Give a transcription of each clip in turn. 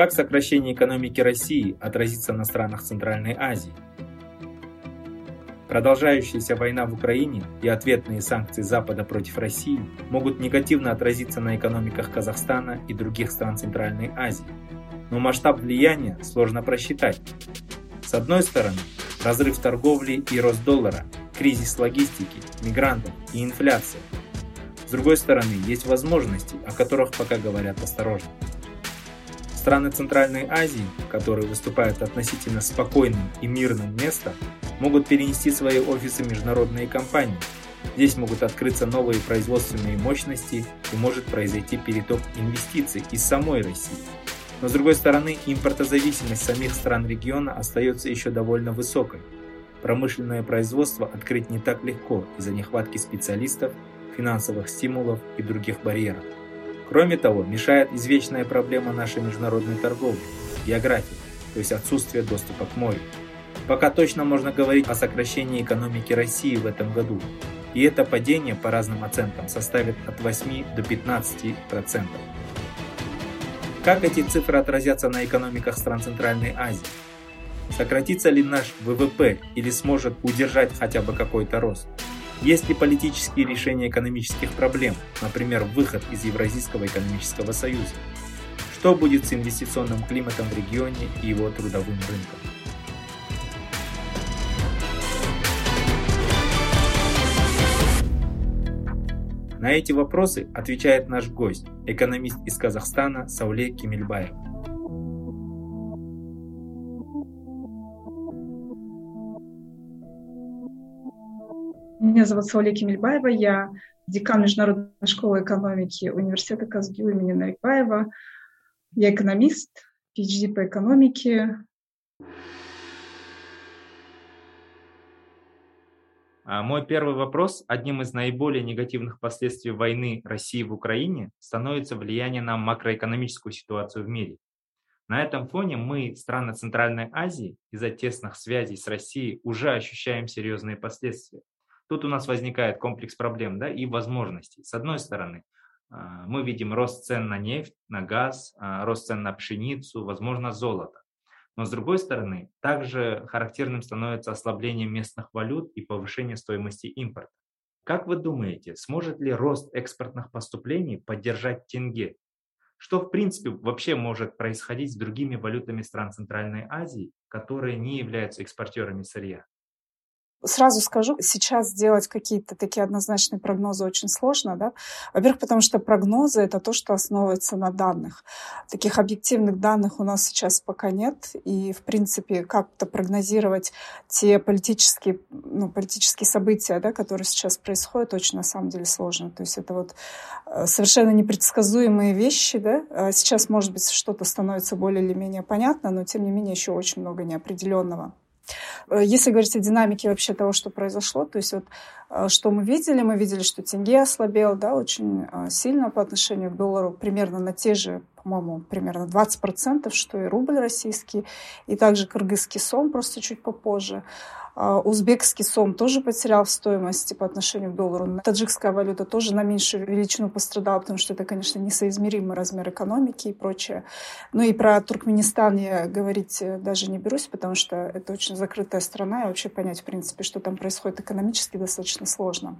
Как сокращение экономики России отразится на странах Центральной Азии? Продолжающаяся война в Украине и ответные санкции Запада против России могут негативно отразиться на экономиках Казахстана и других стран Центральной Азии. Но масштаб влияния сложно просчитать. С одной стороны, разрыв торговли и рост доллара, кризис логистики, мигрантов и инфляция. С другой стороны, есть возможности, о которых пока говорят осторожно. Страны Центральной Азии, которые выступают относительно спокойным и мирным местом, могут перенести свои офисы международные компании. Здесь могут открыться новые производственные мощности и может произойти переток инвестиций из самой России. Но с другой стороны, импортозависимость самих стран региона остается еще довольно высокой. Промышленное производство открыть не так легко из-за нехватки специалистов, финансовых стимулов и других барьеров. Кроме того, мешает извечная проблема нашей международной торговли – география, то есть отсутствие доступа к морю. Пока точно можно говорить о сокращении экономики России в этом году, и это падение по разным оценкам составит от 8 до 15 процентов. Как эти цифры отразятся на экономиках стран Центральной Азии? Сократится ли наш ВВП или сможет удержать хотя бы какой-то рост? Есть ли политические решения экономических проблем, например, выход из Евразийского экономического союза? Что будет с инвестиционным климатом в регионе и его трудовым рынком? На эти вопросы отвечает наш гость, экономист из Казахстана Сауле Кемельбаев. Меня зовут Сауле Кемельбаева, я декан Международной школы экономики Университета Казгю имени Нарикбаева. Я экономист, PhD по экономике. А Мой первый вопрос. Одним из наиболее негативных последствий войны России в Украине становится влияние на макроэкономическую ситуацию в мире. На этом фоне мы, страны Центральной Азии, из-за тесных связей с Россией уже ощущаем серьезные последствия. Тут у нас возникает комплекс проблем да, и возможностей. С одной стороны, а, мы видим рост цен на нефть, на газ, а, рост цен на пшеницу, возможно, золото. Но с другой стороны, также характерным становится ослабление местных валют и повышение стоимости импорта. Как вы думаете, сможет ли рост экспортных поступлений поддержать тенге? Что в принципе вообще может происходить с другими валютами стран Центральной Азии, которые не являются экспортерами сырья? Сразу скажу, сейчас сделать какие-то такие однозначные прогнозы очень сложно. Да? Во-первых, потому что прогнозы — это то, что основывается на данных. Таких объективных данных у нас сейчас пока нет. И, в принципе, как-то прогнозировать те политические, ну, политические события, да, которые сейчас происходят, очень на самом деле сложно. То есть это вот э, совершенно непредсказуемые вещи. Да? А Сейчас, может быть, что-то становится более или менее понятно, но, тем не менее, еще очень много неопределенного. Э, Если говорить о динамике вообще того, что произошло, то есть вот э, что мы видели, мы видели, что тенге ослабел, да, очень э, сильно по отношению к доллару, примерно на те же, по-моему, примерно 20%, что и рубль российский, и также кыргызский сом просто чуть попозже. А Узбекский сом тоже потерял в стоимости по отношению к доллару. Таджикская валюта тоже на меньшую величину пострадала, потому что это, конечно, несоизмеримый размер экономики и прочее. Ну и про Туркменистан я говорить э, даже не берусь, потому что это очень закрытая страна, и вообще понять, в принципе, что там происходит экономически, достаточно сложно.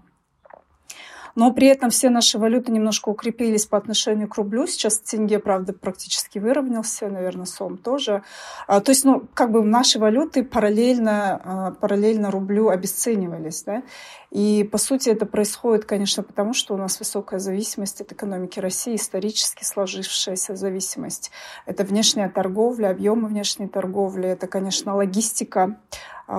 Но при этом все наши валюты немножко укрепились по отношению к рублю. Сейчас тенге, правда, практически выровнялся, наверное, сом тоже. А, то есть, ну, как бы наши валюты параллельно, а, параллельно рублю обесценивались, да. И, по сути, это происходит, конечно, потому что у нас высокая зависимость от экономики России, исторически сложившаяся зависимость. Это внешняя торговля, объемы внешней торговли, это, конечно, логистика,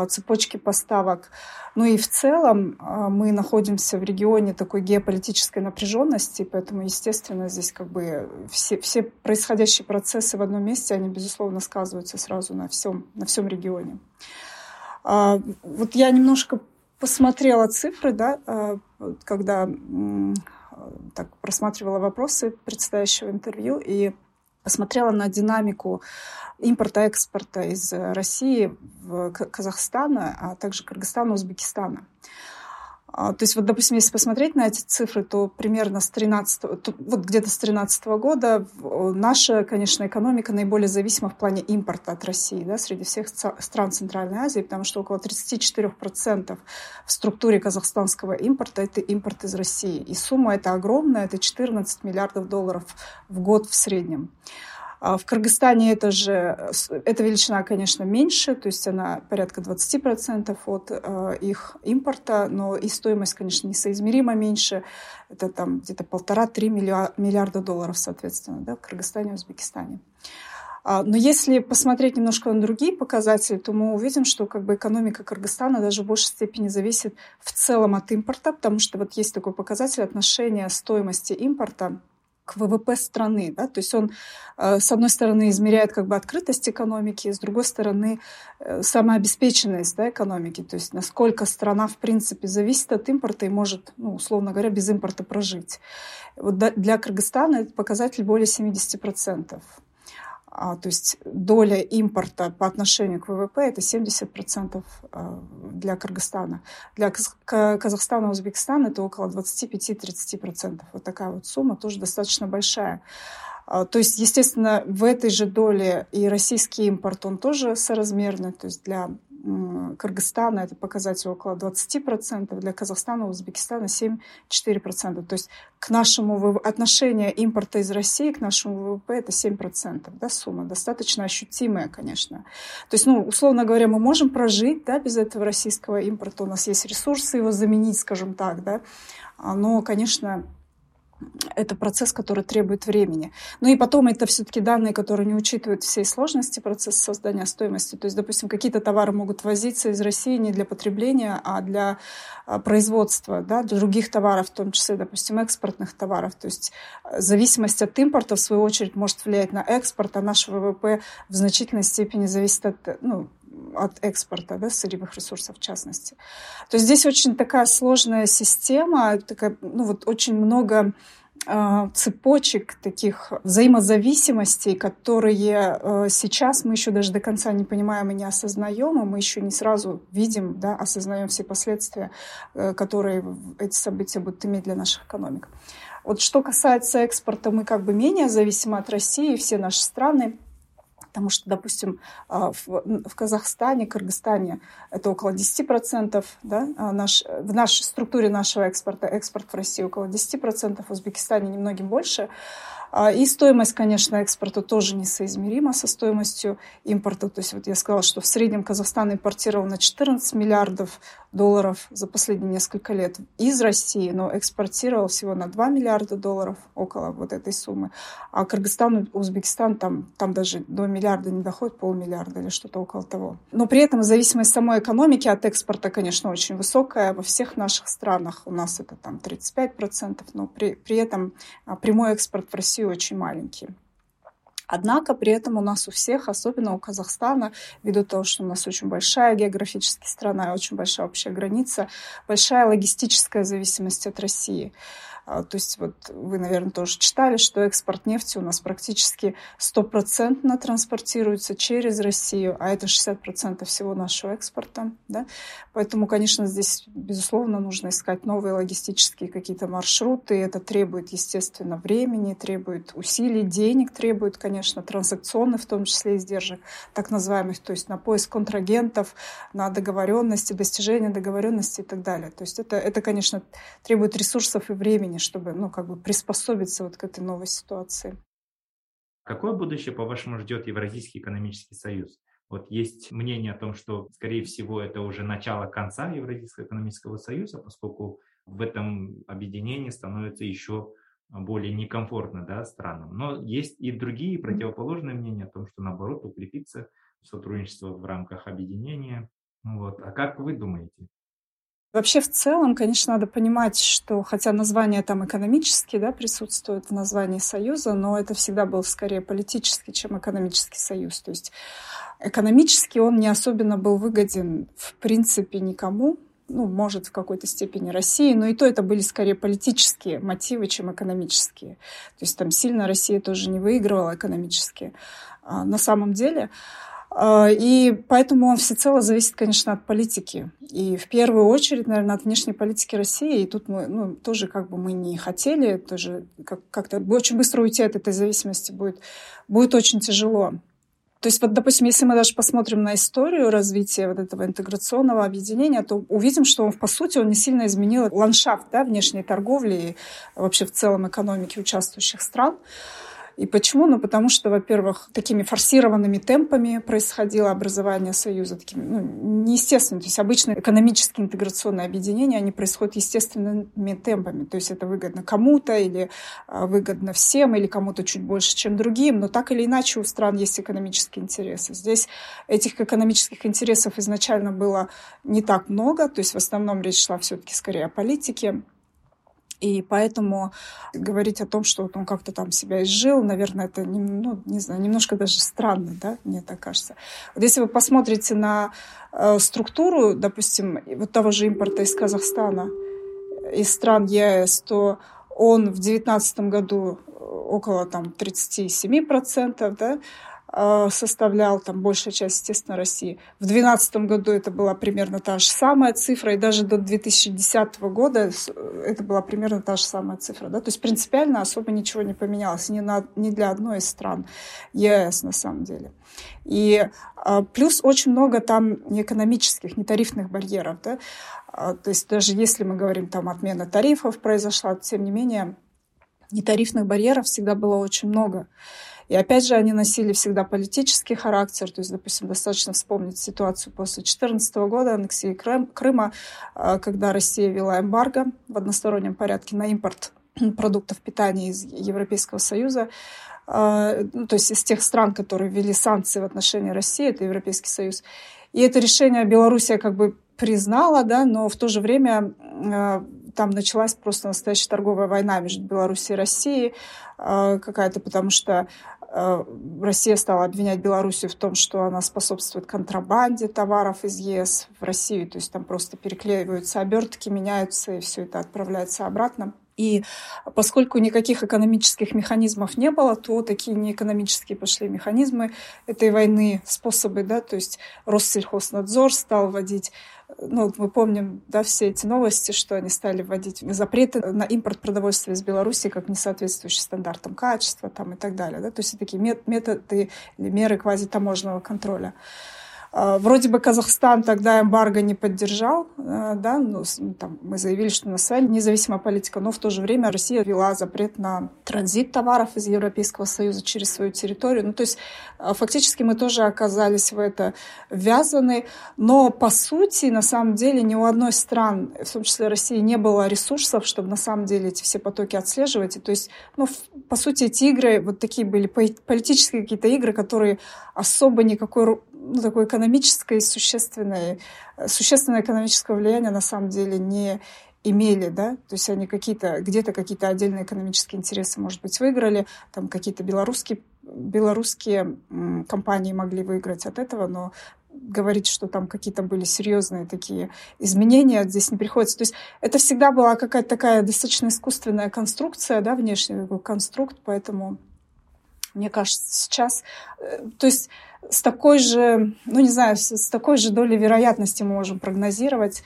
цепочки поставок. Ну и в целом а, мы находимся в регионе такой геополитической напряженности, поэтому, естественно, здесь как бы все, все происходящие процессы в одном месте, они, безусловно, сказываются сразу на всем, на всем регионе. Вот я немножко посмотрела цифры, да, когда так просматривала вопросы предстоящего интервью и посмотрела на динамику импорта-экспорта из России в Казахстан, а также Кыргызстана, Узбекистана. А, то есть, вот, допустим, если посмотреть на эти цифры, то примерно с 13, то, вот где-то с 2013 года наша, конечно, экономика наиболее зависима в плане импорта от России, да, среди всех стран Центральной Азии, потому что около 34% в структуре казахстанского импорта – это импорт из России. И сумма эта огромная, это 14 миллиардов долларов в год в среднем. А в Кыргызстане это же, эта величина, конечно, меньше, то есть она порядка 20% от э, их импорта, но и стоимость, конечно, несоизмеримо меньше. Это там где-то полтора-три миллиарда долларов, соответственно, да, в Кыргызстане и Узбекистане. А, но если посмотреть немножко на другие показатели, то мы увидим, что как бы экономика Кыргызстана даже в большей степени зависит в целом от импорта, потому что вот есть такой показатель отношения стоимости импорта к ВВП страны. Да? То есть он, э, с одной стороны, измеряет как бы открытость экономики, с другой стороны, э, самообеспеченность да, экономики, то есть насколько страна, в принципе, зависит от импорта и может, ну, условно говоря, без импорта прожить. Вот для Кыргызстана этот показатель более 70%. А, то есть доля импорта по отношению к ВВП это 70% а, для Кыргызстана. Для Казахстана и Узбекистана это около 25-30%. Вот такая вот сумма тоже достаточно большая. А, то есть, естественно, в этой же доле и российский импорт, он тоже соразмерный. То есть для Кыргызстана это показатель около 20%, для Казахстана, Узбекистана 7-4%. То есть к нашему отношение импорта из России к нашему ВВП это 7%, да, сумма достаточно ощутимая, конечно. То есть, ну, условно говоря, мы можем прожить, да, без этого российского импорта, у нас есть ресурсы его заменить, скажем так, да, но, конечно, это процесс, который требует времени. Ну и потом это все-таки данные, которые не учитывают всей сложности процесса создания стоимости. То есть, допустим, какие-то товары могут возиться из России не для потребления, а для а, производства да, других товаров, в том числе, допустим, экспортных товаров. То есть э, зависимость от импорта, в свою очередь, может влиять на экспорт, а наш ВВП в значительной степени зависит от ну, от экспорта да, сырьевых ресурсов в частности. То есть здесь очень такая сложная система, такая, ну вот очень много а, цепочек таких взаимозависимостей, которые э, сейчас мы еще даже до конца не понимаем и не осознаем, и мы еще не сразу видим, да, осознаем все последствия, э, которые эти события будут иметь для наших экономик. Вот что касается экспорта, мы как бы менее зависимы от России, все наши страны Потому что, допустим, а, в Казахстане, Кыргызстане это около 10%, да, а наш, в нашей структуре нашего экспорта, экспорт в России около 10%, в Узбекистане немногим больше. А, и стоимость, конечно, экспорта тоже несоизмерима со стоимостью импорта. То есть вот я сказала, что в среднем Казахстан импортировал на 14 миллиардов долларов за последние несколько лет из России, но экспортировал всего на 2 миллиарда долларов, около вот этой суммы. А Кыргызстан, Узбекистан, там, там даже до миллиарда не доходит, полмиллиарда или что-то около того. Но при этом зависимость самой экономики от экспорта, конечно, очень высокая. Во всех наших странах у нас это там 35%, но при, при этом а, прямой экспорт в Россию очень маленький. Однако при этом у нас у всех, особенно у Казахстана, ввиду того, что у нас очень большая географически страна и очень большая общая граница, большая логистическая зависимость от России. А, то есть вот вы, наверное, тоже читали, что экспорт нефти у нас практически стопроцентно транспортируется через Россию, а это 60% всего нашего экспорта. Да? Поэтому, конечно, здесь, безусловно, нужно искать новые логистические какие-то маршруты. Это требует, естественно, времени, требует усилий, денег требует, конечно, транзакционных, в том числе издержек, так называемых, то есть на поиск контрагентов, на договоренности, достижение договоренности и так далее. То есть это, это конечно, требует ресурсов и времени времени, чтобы ну, как бы приспособиться вот к этой новой ситуации. Какое будущее, по-вашему, ждет Евразийский экономический союз? Вот есть мнение о том, что, скорее всего, это уже начало конца Евразийского экономического союза, поскольку в этом объединении становится еще более некомфортно да, странам. Но есть и другие противоположные мнения о том, что, наоборот, укрепится сотрудничество в рамках объединения, Вот. А как вы думаете? Вообще, в целом, конечно, надо понимать, что хотя название там экономически да, присутствует в названии Союза, но это всегда был скорее политический, чем экономический союз. То есть экономически он не особенно был выгоден в принципе никому, ну, может, в какой-то степени России, но и то это были скорее политические мотивы, чем экономические. То есть там сильно Россия тоже не выигрывала экономически. А на самом деле и поэтому он всецело зависит, конечно, от политики. И в первую очередь, наверное, от внешней политики России. И тут мы ну, тоже как бы мы не хотели, тоже как-то очень быстро уйти от этой зависимости будет, будет очень тяжело. То есть вот, допустим, если мы даже посмотрим на историю развития вот этого интеграционного объединения, то увидим, что он, по сути, он не сильно изменил ландшафт да, внешней торговли и вообще в целом экономики участвующих стран. И почему? Ну, потому что, во-первых, такими форсированными темпами происходило образование Союза, такими, ну, неестественно. То есть обычно экономические интеграционные объединения, они происходят естественными темпами. То есть это выгодно кому-то или а, выгодно всем, или кому-то чуть больше, чем другим. Но так или иначе у стран есть экономические интересы. Здесь этих экономических интересов изначально было не так много. То есть в основном речь шла все-таки скорее о политике. И поэтому говорить о том, что вот он как-то там себя изжил, наверное, это, ну, не знаю, немножко даже странно, да, мне так кажется. Вот если вы посмотрите на э, структуру, допустим, вот того же импорта из Казахстана, из стран ЕАЭС, то он в 2019 году около там 37%, да, Э, составлял там большая часть, естественно, России. В 2012 году это была примерно та же самая цифра, и даже до 2010 года это была примерно та же самая цифра. Да? То есть принципиально особо ничего не поменялось ни, на, ни для одной из стран ЕС на самом деле. И а, плюс очень много там экономических, нетарифных барьеров. Да? То есть даже если мы говорим, там отмена тарифов произошла, тем не менее нетарифных барьеров всегда было очень много. И опять же, они носили всегда политический характер. То есть, допустим, достаточно вспомнить ситуацию после 2014 года, аннексии Крым, Крыма, а, когда Россия вела эмбарго в одностороннем порядке на импорт продуктов питания из Европейского Союза. А, ну, то есть из тех стран, которые ввели санкции в отношении России, это Европейский Союз. И это решение Белоруссия как бы признала, да, но в то же время а, там началась просто настоящая торговая война между Белоруссией и Россией какая-то, потому что Э, Россия стала обвинять Белоруссию в том, что она способствует контрабанде товаров из ЕС в Россию. То есть там просто переклеиваются обертки, меняются, и все это отправляется обратно. И поскольку никаких экономических механизмов не было, то такие неэкономические пошли механизмы этой войны, способы, да, то есть Россельхознадзор стал вводить ну, вот мы помним, да, все эти новости, что они стали вводить запреты на импорт продовольствия из Беларуси как не соответствующий стандартам качества там, и так далее. Да? То есть такие методы или меры квазитаможенного контроля. А, вроде бы Казахстан тогда эмбарго не поддержал, а, да, ну, там, мы заявили, что у нас своя независимая политика, но в то же время Россия ввела запрет на транзит товаров из Европейского Союза через свою территорию. Ну, то есть а, фактически мы тоже оказались в это ввязаны, но по сути, на самом деле, ни у одной стран, в том числе России, не было ресурсов, чтобы на самом деле эти все потоки отслеживать. И, то есть, ну, по сути, эти игры, вот такие были политические какие-то игры, которые особо никакой ну, такое экономическое и существенное, существенное экономическое влияние на самом деле не имели, да, то есть они какие-то, где-то какие-то отдельные экономические интересы, может быть, выиграли, там какие-то белорусские, белорусские компании могли выиграть от этого, но говорить, что там какие-то были серьезные такие изменения, здесь не приходится. То есть это всегда была какая-то такая достаточно искусственная конструкция, да, внешний такой конструкт, поэтому мне кажется, сейчас, э, то есть с такой же, ну не знаю, с такой же долей вероятности мы можем прогнозировать,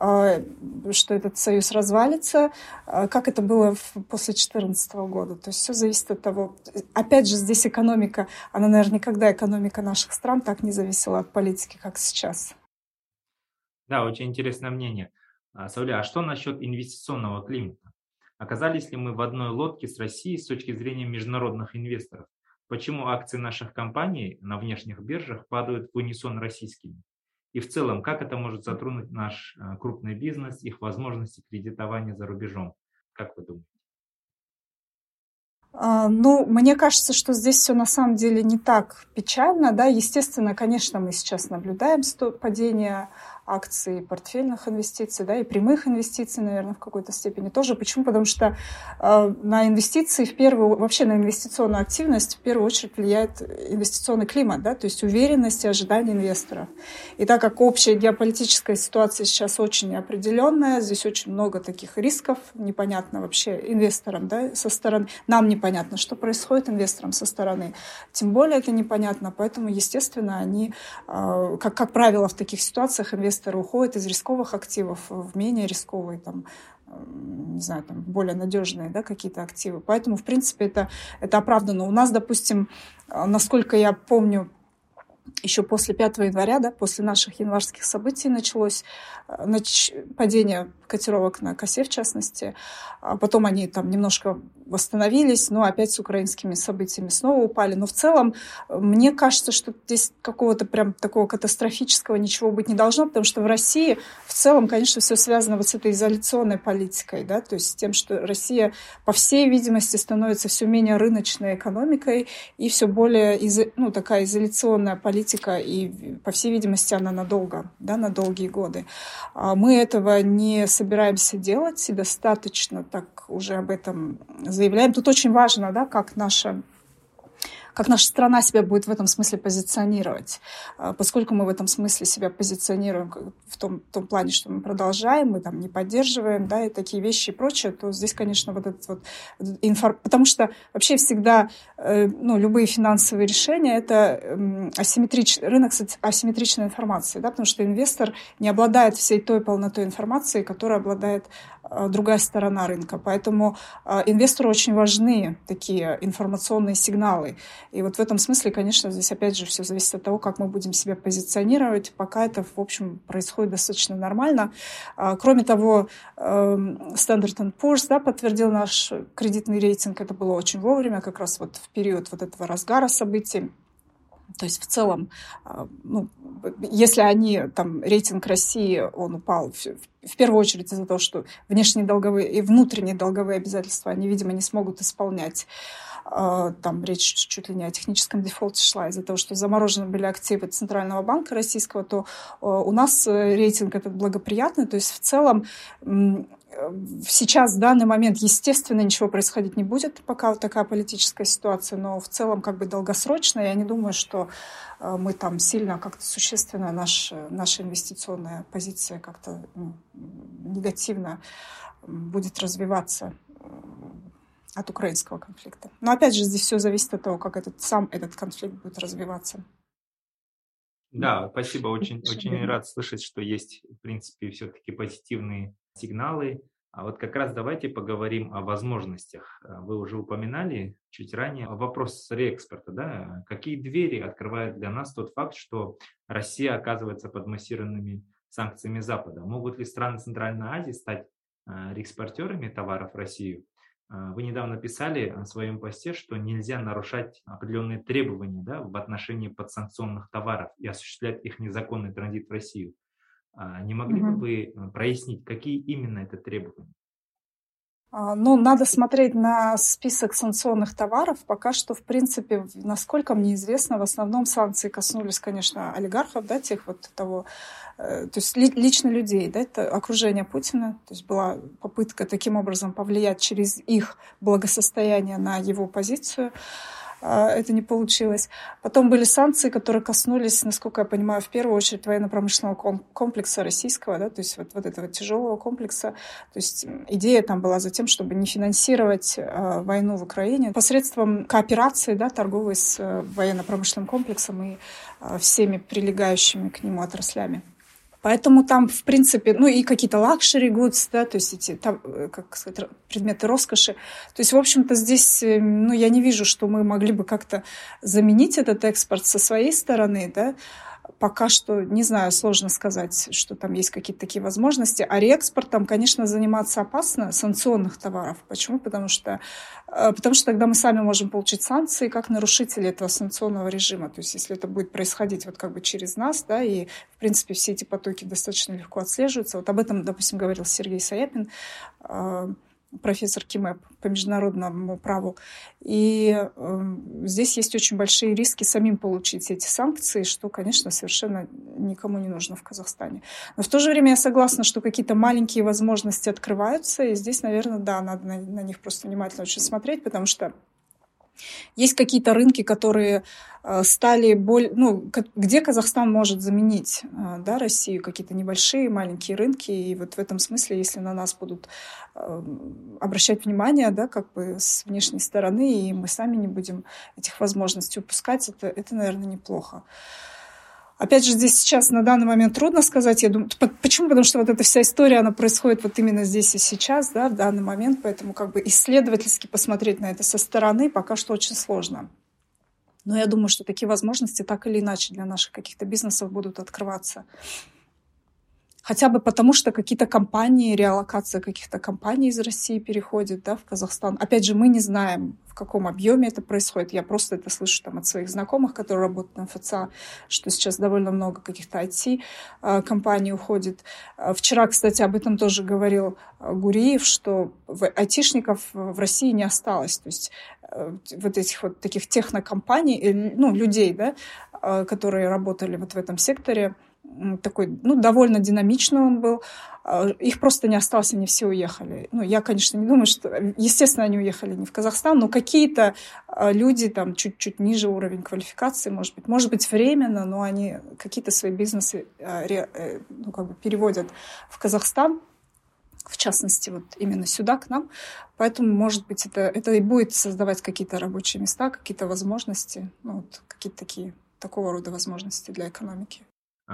э, что этот союз развалится, э, как это было после 2014 года. То есть все зависит от того. Опять же, здесь экономика, она, наверное, никогда экономика наших стран так не зависела от политики, как сейчас. Да, очень интересное мнение. А, Сауля, а что насчет инвестиционного климата? Оказались ли мы в одной лодке с Россией с точки зрения международных инвесторов? Почему акции наших компаний на внешних биржах падают в унисон российскими? И в целом, как это может затронуть наш э, крупный бизнес, их возможности кредитования за рубежом? Как вы думаете? А, ну, мне кажется, что здесь все на самом деле не так печально, да. Естественно, конечно, мы сейчас наблюдаем падение акций портфельных инвестиций, да, и прямых инвестиций, наверное, в какой-то степени тоже. Почему? Потому что э, на инвестиции в первую, вообще на инвестиционную активность в первую очередь влияет инвестиционный климат, да, то есть уверенность и ожидания инвесторов. И так как общая геополитическая ситуация сейчас очень неопределенная, здесь очень много таких рисков, непонятно вообще инвесторам, да, со стороны, нам непонятно, что происходит инвесторам со стороны, тем более это непонятно, поэтому, естественно, они, э, как, как правило, в таких ситуациях инвесторы инвесторы уходят из рисковых активов в менее рисковые, там, не знаю, там, более надежные да, какие-то активы. Поэтому, в принципе, это, это оправдано. У нас, допустим, насколько я помню, еще после 5 января, да, после наших январских событий началось э, нач... падение котировок на косе, в частности. А потом они там немножко восстановились, но опять с украинскими событиями снова упали. Но в целом э, мне кажется, что здесь какого-то прям такого катастрофического ничего быть не должно, потому что в России в целом, конечно, все связано вот с этой изоляционной политикой, да, то есть с тем, что Россия, по всей видимости, становится все менее рыночной экономикой и все более, ну, такая изоляционная политика, и, по всей видимости, она надолго, да, на долгие годы. А мы этого не собираемся делать и достаточно так уже об этом заявляем. Тут очень важно, да, как наша как наша страна себя будет в этом смысле позиционировать. А, поскольку мы в этом смысле себя позиционируем в том, в том плане, что мы продолжаем, мы там не поддерживаем, да, и такие вещи и прочее, то здесь, конечно, вот этот вот информ... Потому что вообще всегда, э, ну, любые финансовые решения — это асимметричный рынок асимметричной информации, да, потому что инвестор не обладает всей той полнотой информации, которая обладает другая сторона рынка. Поэтому э, инвестору очень важны такие информационные сигналы. И вот в этом смысле, конечно, здесь опять же все зависит от того, как мы будем себя позиционировать. Пока это, в общем, происходит достаточно нормально. Э, кроме того, Standard Poor's да, подтвердил наш кредитный рейтинг. Это было очень вовремя, как раз вот в период вот этого разгара событий. То есть в целом, а, ну, если они, там, рейтинг России, он упал в, в первую очередь из-за того, что внешние долговые и внутренние долговые обязательства они, видимо, не смогут исполнять. А, там речь чуть ли не о техническом дефолте шла из-за того, что заморожены были активы Центрального банка российского, то а, у нас э, рейтинг этот благоприятный. То есть в целом Сейчас, в данный момент, естественно, ничего происходить не будет, пока вот такая политическая ситуация, но в целом как бы долгосрочно я не думаю, что э, мы там сильно как-то существенно наш, наша инвестиционная позиция как-то негативно будет развиваться э, от украинского конфликта. Но опять же, здесь все зависит от того, как этот, сам этот конфликт будет развиваться. Да, спасибо. Очень, очень рад слышать, что есть, в принципе, все-таки позитивные сигналы. А вот как раз давайте поговорим о возможностях. А, вы уже упоминали чуть ранее вопрос реэкспорта. Да? Какие двери открывает для нас тот факт, что Россия оказывается под массированными санкциями Запада? Могут ли страны Центральной Азии стать а, реэкспортерами товаров в Россию? Вы недавно писали в своем посте, что нельзя нарушать определенные требования да, в отношении подсанкционных товаров и осуществлять их незаконный транзит в Россию. А не могли бы вы э, прояснить, какие именно это требования? А, ну, надо смотреть на список санкционных товаров. Пока что, в принципе, насколько мне известно, в основном санкции коснулись, конечно, олигархов, да, тех вот того, э, то есть лично людей, да, это окружение Путина. То есть была попытка таким образом повлиять через их благосостояние на его позицию. А, это не получилось. Потом были санкции, которые коснулись, насколько я понимаю, в первую очередь военно-промышленного комплекса российского, да, то есть вот, вот этого тяжелого комплекса. То есть идея там была за тем, чтобы не финансировать э, войну в Украине посредством кооперации да, торговой с э, военно-промышленным комплексом и э, всеми прилегающими к нему отраслями. Поэтому там, в принципе, ну и какие-то luxury goods, да, то есть эти, там, э, как сказать, предметы роскоши. То есть, в общем-то, здесь, э, ну, я не вижу, что мы могли бы как-то заменить этот экспорт со своей стороны, да, пока что, не знаю, сложно сказать, что там есть какие-то такие возможности. А реэкспортом, конечно, заниматься опасно, санкционных товаров. Почему? Потому что, э, потому что тогда мы сами можем получить санкции как нарушители этого санкционного режима. То есть если это будет происходить вот как бы через нас, да, и, в принципе, все эти потоки достаточно легко отслеживаются. Вот об этом, допустим, говорил Сергей Саяпин, э, профессор КИМЭП по международному праву. И э, здесь есть очень большие риски самим получить эти санкции, что, конечно, совершенно никому не нужно в Казахстане. Но в то же время я согласна, что какие-то маленькие возможности открываются, и здесь, наверное, да, надо на, на них просто внимательно очень смотреть, потому что есть какие-то рынки, которые э, стали более, ну, где Казахстан может заменить э, да, Россию, какие-то небольшие, маленькие рынки. И вот в этом смысле, если на нас будут э, обращать внимание, да, как бы с внешней стороны, и мы сами не будем этих возможностей упускать, это, это наверное, неплохо. Опять же, здесь сейчас на данный момент трудно сказать. Я думаю, почему? Потому что вот эта вся история, она происходит вот именно здесь и сейчас, да, в данный момент. Поэтому как бы исследовательски посмотреть на это со стороны пока что очень сложно. Но я думаю, что такие возможности так или иначе для наших каких-то бизнесов будут открываться. Хотя бы потому, что какие-то компании, реаллокация каких-то компаний из России переходит да, в Казахстан. Опять же, мы не знаем, в каком объеме это происходит. Я просто это слышу там, от своих знакомых, которые работают на ФЦА, что сейчас довольно много каких-то IT-компаний а, уходит. А, вчера, кстати, об этом тоже говорил а, Гуриев, что айтишников в России не осталось. То есть вот этих вот таких технокомпаний, э, ну, людей, да, которые работали вот в этом секторе, такой, ну, довольно динамичный он был. А, их просто не осталось, они все уехали. Ну, я, конечно, не думаю, что... Естественно, они уехали не в Казахстан, но какие-то а, люди там чуть-чуть ниже уровень квалификации, может быть. Может быть, временно, но они какие-то свои бизнесы а, э, ну, как бы переводят в Казахстан, в частности, вот именно сюда, к нам. Поэтому, может быть, это, это и будет создавать какие-то рабочие места, какие-то возможности, ну, вот, какие-то такие, такого рода возможности для экономики.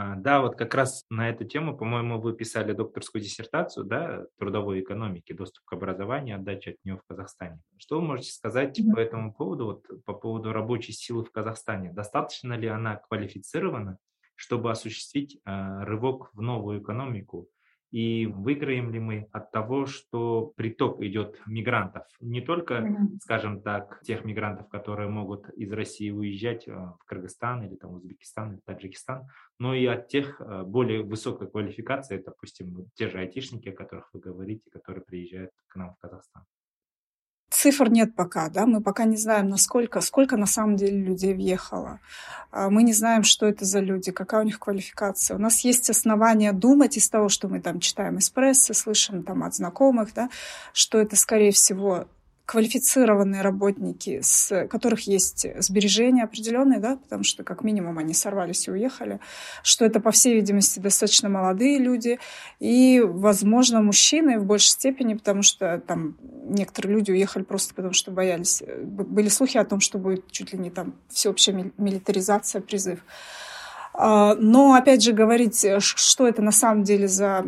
А, да, вот как раз на эту тему, по-моему, вы писали докторскую диссертацию, да, трудовой экономики, доступ к образованию, отдача от нее в Казахстане. Что вы можете сказать mm-hmm. по этому поводу, вот по поводу рабочей силы в Казахстане? Достаточно ли она квалифицирована, чтобы осуществить э, рывок в новую экономику? И выиграем ли мы от того, что приток идет мигрантов. Не только, скажем так, тех мигрантов, которые могут из России уезжать э, в Кыргызстан или там Узбекистан или Таджикистан, но и от тех э, более высокой квалификации, допустим, те же айтишники, о которых вы говорите, которые приезжают к нам в Казахстан. Цифр нет пока, да, мы пока не знаем, насколько, сколько на самом деле людей въехало. А, мы не знаем, что это за люди, какая у них квалификация. У нас есть основания думать из того, что мы там читаем из прессы, слышим там от знакомых, да, что это, скорее всего, квалифицированные работники, с которых есть сбережения определенные, да, потому что как минимум они сорвались и уехали, что это, по всей видимости, достаточно молодые люди и, возможно, мужчины в большей степени, потому что там некоторые люди уехали просто потому, что боялись. Были слухи о том, что будет чуть ли не там всеобщая милитаризация, призыв. А, но, опять же, говорить, э, что это на самом деле за...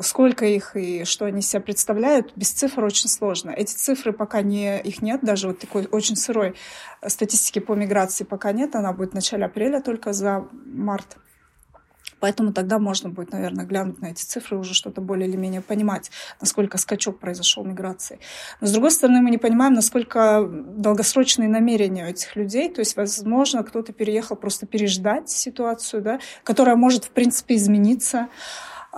Сколько их и что они себя представляют, без цифр очень сложно. Эти цифры пока не, их нет, даже вот такой очень сырой статистики по миграции пока нет. Она будет в начале апреля только за март. Поэтому тогда можно будет, наверное, глянуть на эти цифры уже что-то более или менее понимать, насколько скачок произошел миграции. Но, с другой стороны, мы не понимаем, насколько долгосрочные намерения у этих людей. То есть, возможно, кто-то переехал просто переждать ситуацию, да, которая может, в принципе, измениться.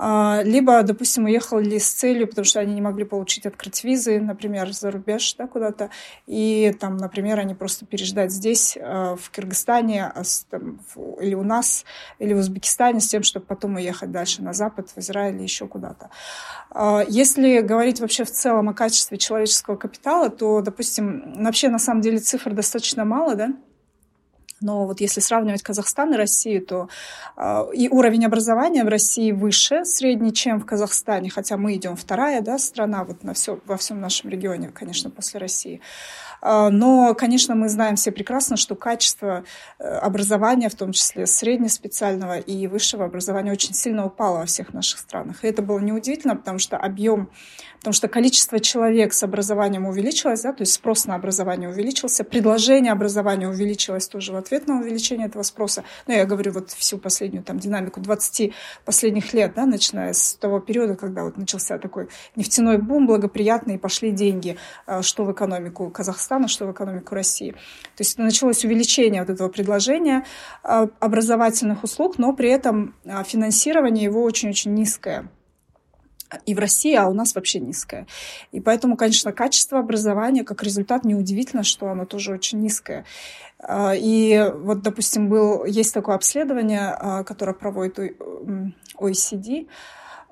А, либо, допустим, уехали с целью, потому что они не могли получить открыть визы, например, за рубеж да, куда-то, и там, например, они просто переждать здесь, а, в Кыргызстане, а там, или у нас, или в Узбекистане, с тем, чтобы потом уехать дальше на Запад, в Израиль еще куда-то. Если говорить вообще в целом о качестве человеческого капитала, то, допустим, вообще на самом деле цифр достаточно мало, да, но вот если сравнивать Казахстан и Россию, то э, и уровень образования в России выше средний, чем в Казахстане, хотя мы идем вторая да, страна вот на все, во всем нашем регионе, конечно, после России. Э, но, конечно, мы знаем все прекрасно, что качество э, образования, в том числе среднеспециального и высшего образования, очень сильно упало во всех наших странах. И это было неудивительно, потому что объем потому что количество человек с образованием увеличилось, да, то есть спрос на образование увеличился, предложение образования увеличилось тоже в ответ на увеличение этого спроса. Ну, я говорю вот всю последнюю там динамику 20 последних лет, да, начиная с того периода, когда вот начался такой нефтяной бум, благоприятный, и пошли деньги, а, что в экономику Казахстана, что в экономику России. То есть началось увеличение вот этого предложения а, образовательных услуг, но при этом а, финансирование его очень-очень низкое. и в России, а у нас вообще низкое. И поэтому, конечно, качество образования, как результат, неудивительно, что оно тоже очень низкое. А, и вот, допустим, был, есть такое обследование, которое проводит OECD,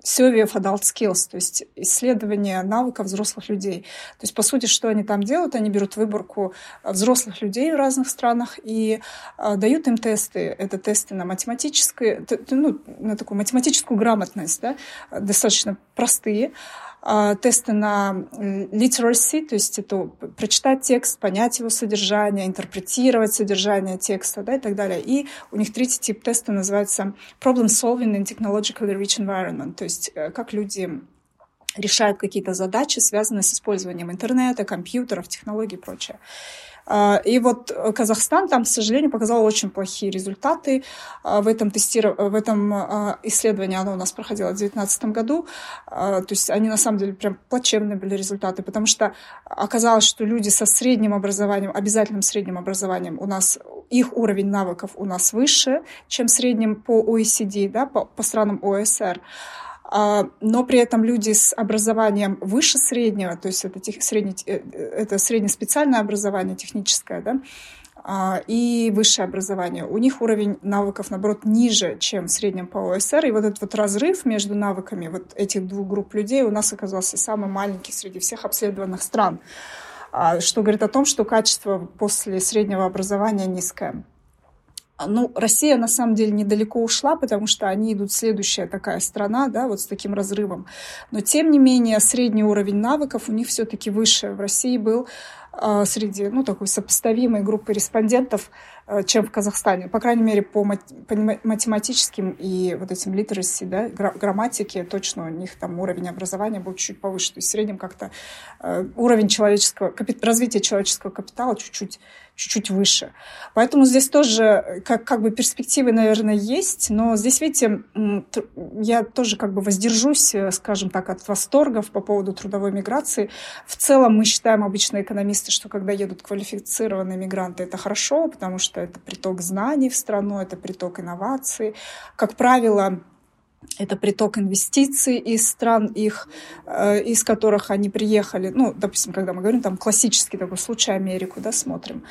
Survey of Adult Skills, то есть исследование навыков взрослых людей. То есть, по сути, что они там делают? Они берут выборку взрослых людей в разных странах и э, дают им тесты. Это тесты на математическую, ну, на такую математическую грамотность, да, достаточно простые. А, тесты на literacy, то есть это прочитать текст, понять его содержание, интерпретировать содержание текста да, и так далее. И у них третий тип теста называется problem solving in technologically rich environment, то есть э, как люди решают какие-то задачи, связанные с использованием интернета, компьютеров, технологий и прочее. А, и вот Казахстан там, к сожалению, показал очень плохие результаты а, в этом, тестиров... в этом а, исследовании. Оно у нас проходило в 2019 году. То есть они на самом деле прям плачевные были результаты, потому что оказалось, что люди со средним образованием, обязательным средним образованием, у нас их уровень навыков у нас выше, чем в среднем по OECD, да, по, по странам ОСР. Но при этом люди с образованием выше среднего, то есть это, тех, средне, э, это среднеспециальное образование техническое, да, а, и высшее образование. У них уровень навыков, наоборот, ниже, чем в среднем по ОСР. И вот этот вот разрыв между навыками вот этих двух групп людей у нас оказался самый маленький среди всех обследованных стран, а, что говорит о том, что качество после среднего образования низкое. Ну, Россия на самом деле недалеко ушла, потому что они идут следующая такая страна, да, вот с таким разрывом. Но тем не менее средний уровень навыков у них все-таки выше. В России был э, среди, ну, такой сопоставимой группы респондентов, э, чем в Казахстане. По крайней мере, по, мат по математическим и вот этим литераси, да, грамматике точно у них там уровень образования был чуть-чуть повыше. То есть в среднем как-то э, уровень человеческого, развития человеческого капитала чуть-чуть чуть-чуть выше. Поэтому здесь тоже как, как бы перспективы, наверное, есть, но здесь, видите, я тоже как бы воздержусь, э, скажем так, от восторгов по поводу трудовой миграции. В целом мы считаем, обычно экономисты, что когда едут квалифицированные мигранты, это хорошо, потому что это приток знаний в страну, это приток инноваций. Как правило, это приток инвестиций из стран их, э, из которых они приехали. Ну, допустим, когда мы говорим, там классический такой случай Америку, да, смотрим.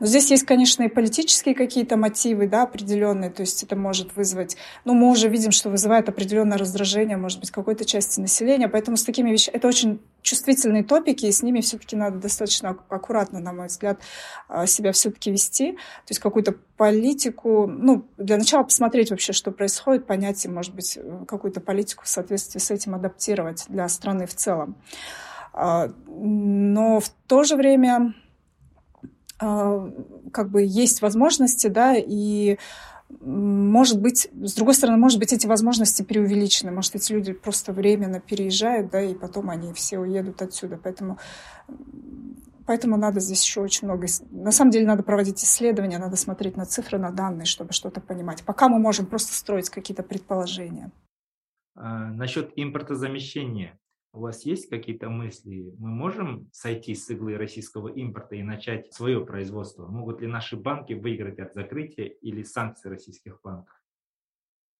Но здесь есть, конечно, и политические какие-то мотивы, да, определенные, то есть это может вызвать, ну, мы уже видим, что вызывает определенное раздражение, может быть, какой-то части населения, поэтому с такими вещами, это очень чувствительные топики, и с ними все-таки надо достаточно аккуратно, на мой взгляд, э, себя все-таки вести, то есть какую-то политику, ну, для начала посмотреть вообще, что происходит, понять и, может быть, какую-то политику в соответствии с этим адаптировать для страны в целом. А, но в то же время а, как бы есть возможности, да, и может быть, с другой стороны, может быть, эти возможности преувеличены. Может, эти люди просто временно переезжают, да, и потом они все уедут отсюда. Поэтому Поэтому надо здесь еще очень много... На самом деле надо проводить исследования, надо смотреть на цифры, на данные, чтобы что-то понимать. Пока мы можем просто строить какие-то предположения. А, насчет импортозамещения. У вас есть какие-то мысли? Мы можем сойти с иглы российского импорта и начать свое производство? Могут ли наши банки выиграть от закрытия или санкций российских банков?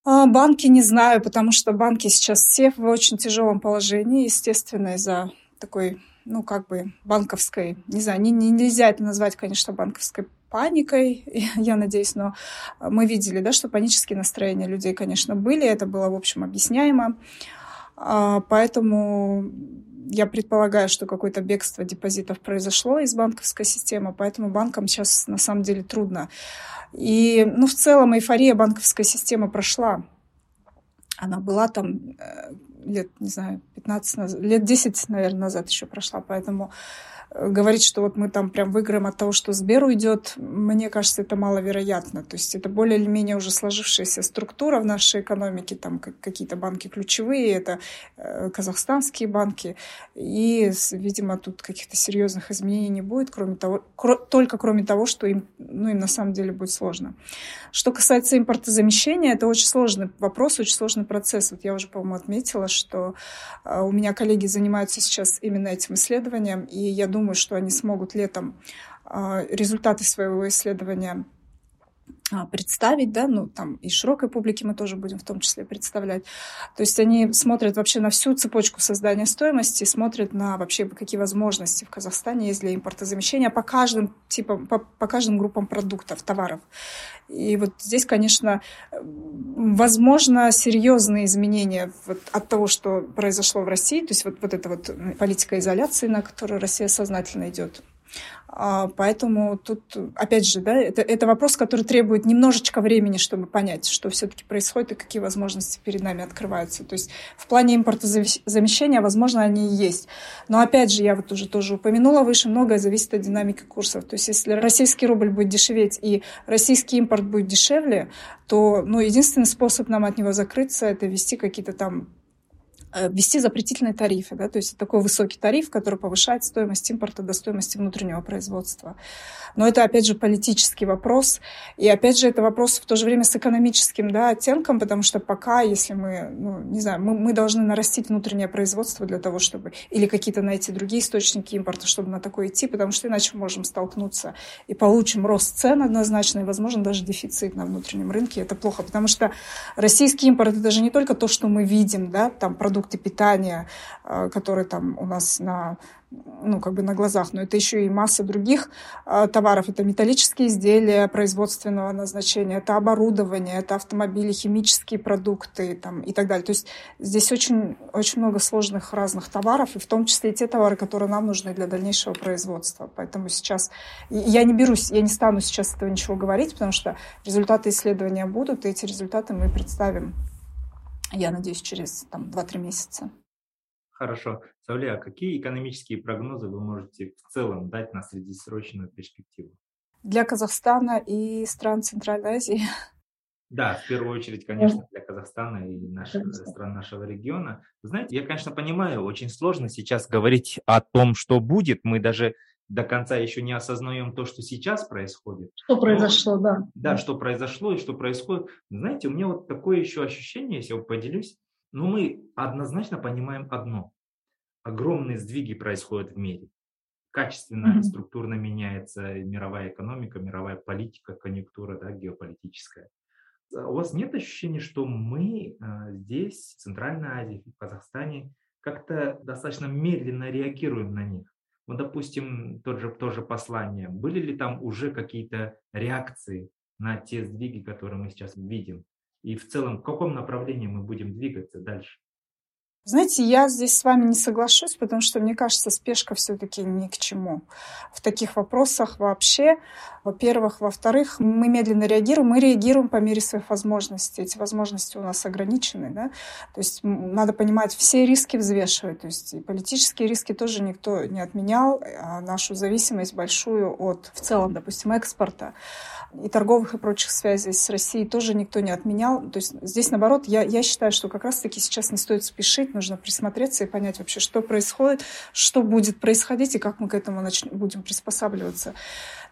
А, банки не знаю, потому что банки сейчас все в очень тяжелом положении, естественно, из-за такой ну, как бы банковской, не знаю, не, не, нельзя это назвать, конечно, банковской паникой, я надеюсь, но мы видели, да, что панические настроения людей, конечно, были, это было, в общем, объясняемо. А, поэтому я предполагаю, что какое-то бегство депозитов произошло из банковской системы, поэтому банкам сейчас на самом деле трудно. И, ну, в целом эйфория банковской системы прошла. Она была там э, лет, не знаю, 15 назад, лет 10, наверное, назад еще прошла, поэтому говорить, что вот мы там прям выиграем от того, что Сбер уйдет, мне кажется, это маловероятно. То есть это более или менее уже сложившаяся структура в нашей экономике, там какие-то банки ключевые, это э, казахстанские банки, и, видимо, тут каких-то серьезных изменений не будет, кроме того, только кроме того, что им, ну, им на самом деле будет сложно. Что касается импортозамещения, это очень сложный вопрос, очень сложный процесс. Вот я уже, по-моему, отметила, что э, у меня коллеги занимаются сейчас именно этим исследованием, и я думаю, думаю, что они смогут летом а, результаты своего исследования представить, да, ну, там и широкой публике мы тоже будем в том числе представлять. То есть они смотрят вообще на всю цепочку создания стоимости, смотрят на вообще какие возможности в Казахстане есть для импортозамещения по каждым типам, по, по каждым группам продуктов, товаров. И вот здесь, конечно, возможно серьезные изменения вот от того, что произошло в России, то есть вот, вот эта вот политика изоляции, на которую Россия сознательно идет, а, поэтому тут, опять же, да, это, это вопрос, который требует немножечко времени, чтобы понять, что все-таки происходит и какие возможности перед нами открываются. То есть в плане импортозамещения, возможно, они и есть. Но опять же, я вот уже тоже упомянула выше, многое зависит от динамики курсов. То есть если российский рубль будет дешеветь и российский импорт будет дешевле, то ну, единственный способ нам от него закрыться – это ввести какие-то там ввести запретительные тарифы. Да? То есть такой высокий тариф, который повышает стоимость импорта до стоимости внутреннего производства. Но это, опять же, политический вопрос. И, опять же, это вопрос в то же время с экономическим да, оттенком, потому что пока, если мы, ну, не знаю, мы, мы должны нарастить внутреннее производство для того, чтобы... Или какие-то найти другие источники импорта, чтобы на такое идти, потому что иначе мы можем столкнуться и получим рост цен однозначно, и, возможно, даже дефицит на внутреннем рынке. Это плохо, потому что российский импорт — это же не только то, что мы видим, да, там продукты продукты питания, э, которые там у нас на ну, как бы на глазах, но это еще и масса других э, товаров. Это металлические изделия производственного назначения, это оборудование, это автомобили, химические продукты там, и так далее. То есть здесь очень, очень много сложных разных товаров, и в том числе и те товары, которые нам нужны для дальнейшего производства. Поэтому сейчас я не берусь, я не стану сейчас этого ничего говорить, потому что результаты исследования будут, и эти результаты мы представим я надеюсь, через там, 2-3 месяца. Хорошо. Савля, а какие экономические прогнозы вы можете в целом дать на среднесрочную перспективу? Для Казахстана и стран Центральной Азии. Да, в первую очередь, конечно, для Казахстана и наших, стран нашего региона. знаете, я, конечно, понимаю, очень сложно сейчас говорить о том, что будет. Мы даже до конца еще не осознаем то, что сейчас происходит. Что произошло, Но, да. Да, что произошло и что происходит. Знаете, у меня вот такое еще ощущение, если я поделюсь, но мы однозначно понимаем одно. Огромные сдвиги происходят в мире. Качественно, mm-hmm. структурно меняется мировая экономика, мировая политика, конъюнктура да, геополитическая. А у вас нет ощущения, что мы э, здесь, в Центральной Азии, в Казахстане, как-то достаточно медленно реагируем на них? Ну, допустим, тот же, тоже послание, были ли там уже какие-то реакции на те сдвиги, которые мы сейчас видим? И в целом, в каком направлении мы будем двигаться дальше? Знаете, я здесь с вами не соглашусь, потому что, мне кажется, спешка все-таки ни к чему. В таких вопросах вообще, во-первых. Во-вторых, мы медленно реагируем, мы реагируем по мере своих возможностей. Эти возможности у нас ограничены. Да? То есть надо понимать, все риски взвешивать. То есть и политические риски тоже никто не отменял, а нашу зависимость большую от, в целом, допустим, экспорта и торговых и прочих связей с Россией тоже никто не отменял. То есть здесь, наоборот, я, я считаю, что как раз-таки сейчас не стоит спешить, нужно присмотреться и понять вообще, что происходит, что будет происходить и как мы к этому начнем, будем приспосабливаться.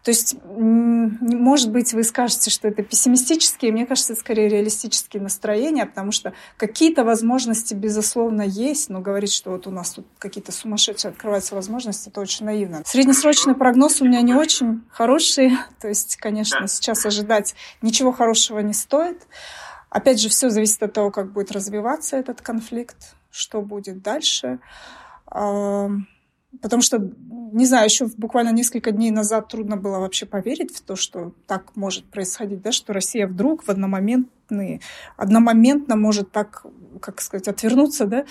То есть, может быть, вы скажете, что это пессимистические, мне кажется, это скорее реалистические настроения, потому что какие-то возможности, безусловно, есть, но говорить, что вот у нас тут какие-то сумасшедшие открываются возможности, это очень наивно. Среднесрочный прогноз у меня не очень хороший, то есть, конечно, сейчас ожидать ничего хорошего не стоит. Опять же, все зависит от того, как будет развиваться этот конфликт, что будет дальше. Потому что, не знаю, еще буквально несколько дней назад трудно было вообще поверить в то, что так может происходить, да, что Россия вдруг в одномоментный, одномоментно может так, как сказать, отвернуться, да,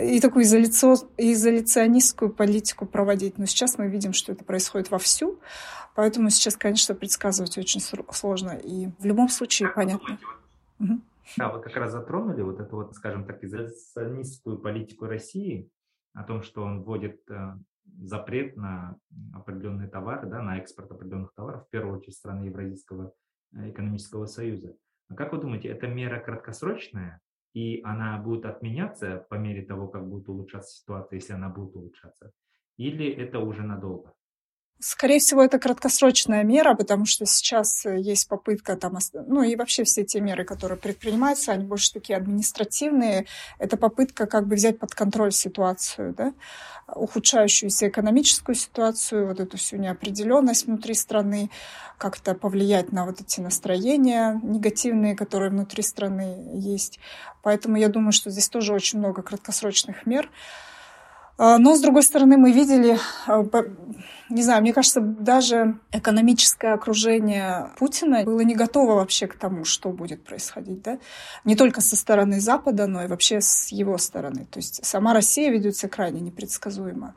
и такую изоляцион, изоляционистскую политику проводить. Но сейчас мы видим, что это происходит вовсю, поэтому сейчас, конечно, предсказывать очень сложно. И в любом случае понятно. Да, вы как раз затронули вот эту вот, скажем так, изоляционистскую политику России, о том, что он вводит э, запрет на определенные товары, да, на экспорт определенных товаров, в первую очередь страны Евразийского э, экономического союза. А как вы думаете, эта мера краткосрочная, и она будет отменяться по мере того, как будет улучшаться ситуация, если она будет улучшаться, или это уже надолго? Скорее всего, это краткосрочная мера, потому что сейчас э, есть попытка там, ну и вообще все те меры, которые предпринимаются, они больше такие административные. Это попытка как бы взять под контроль ситуацию, да, ухудшающуюся экономическую ситуацию, вот эту всю неопределенность внутри страны, как-то повлиять на вот эти настроения негативные, которые внутри страны есть. Поэтому я думаю, что здесь тоже очень много краткосрочных мер. А, но, с другой стороны, мы видели, а, не знаю, мне кажется, даже экономическое окружение Путина было не готово вообще к тому, что будет происходить. Да? Не только со стороны Запада, но и вообще с его стороны. То есть сама Россия ведет себя крайне непредсказуемо.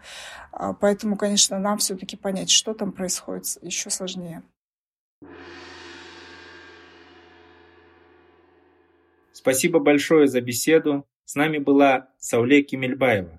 А, поэтому, конечно, нам все-таки понять, что там происходит, еще сложнее. Спасибо большое за беседу. С нами была Сауле Кемельбаева,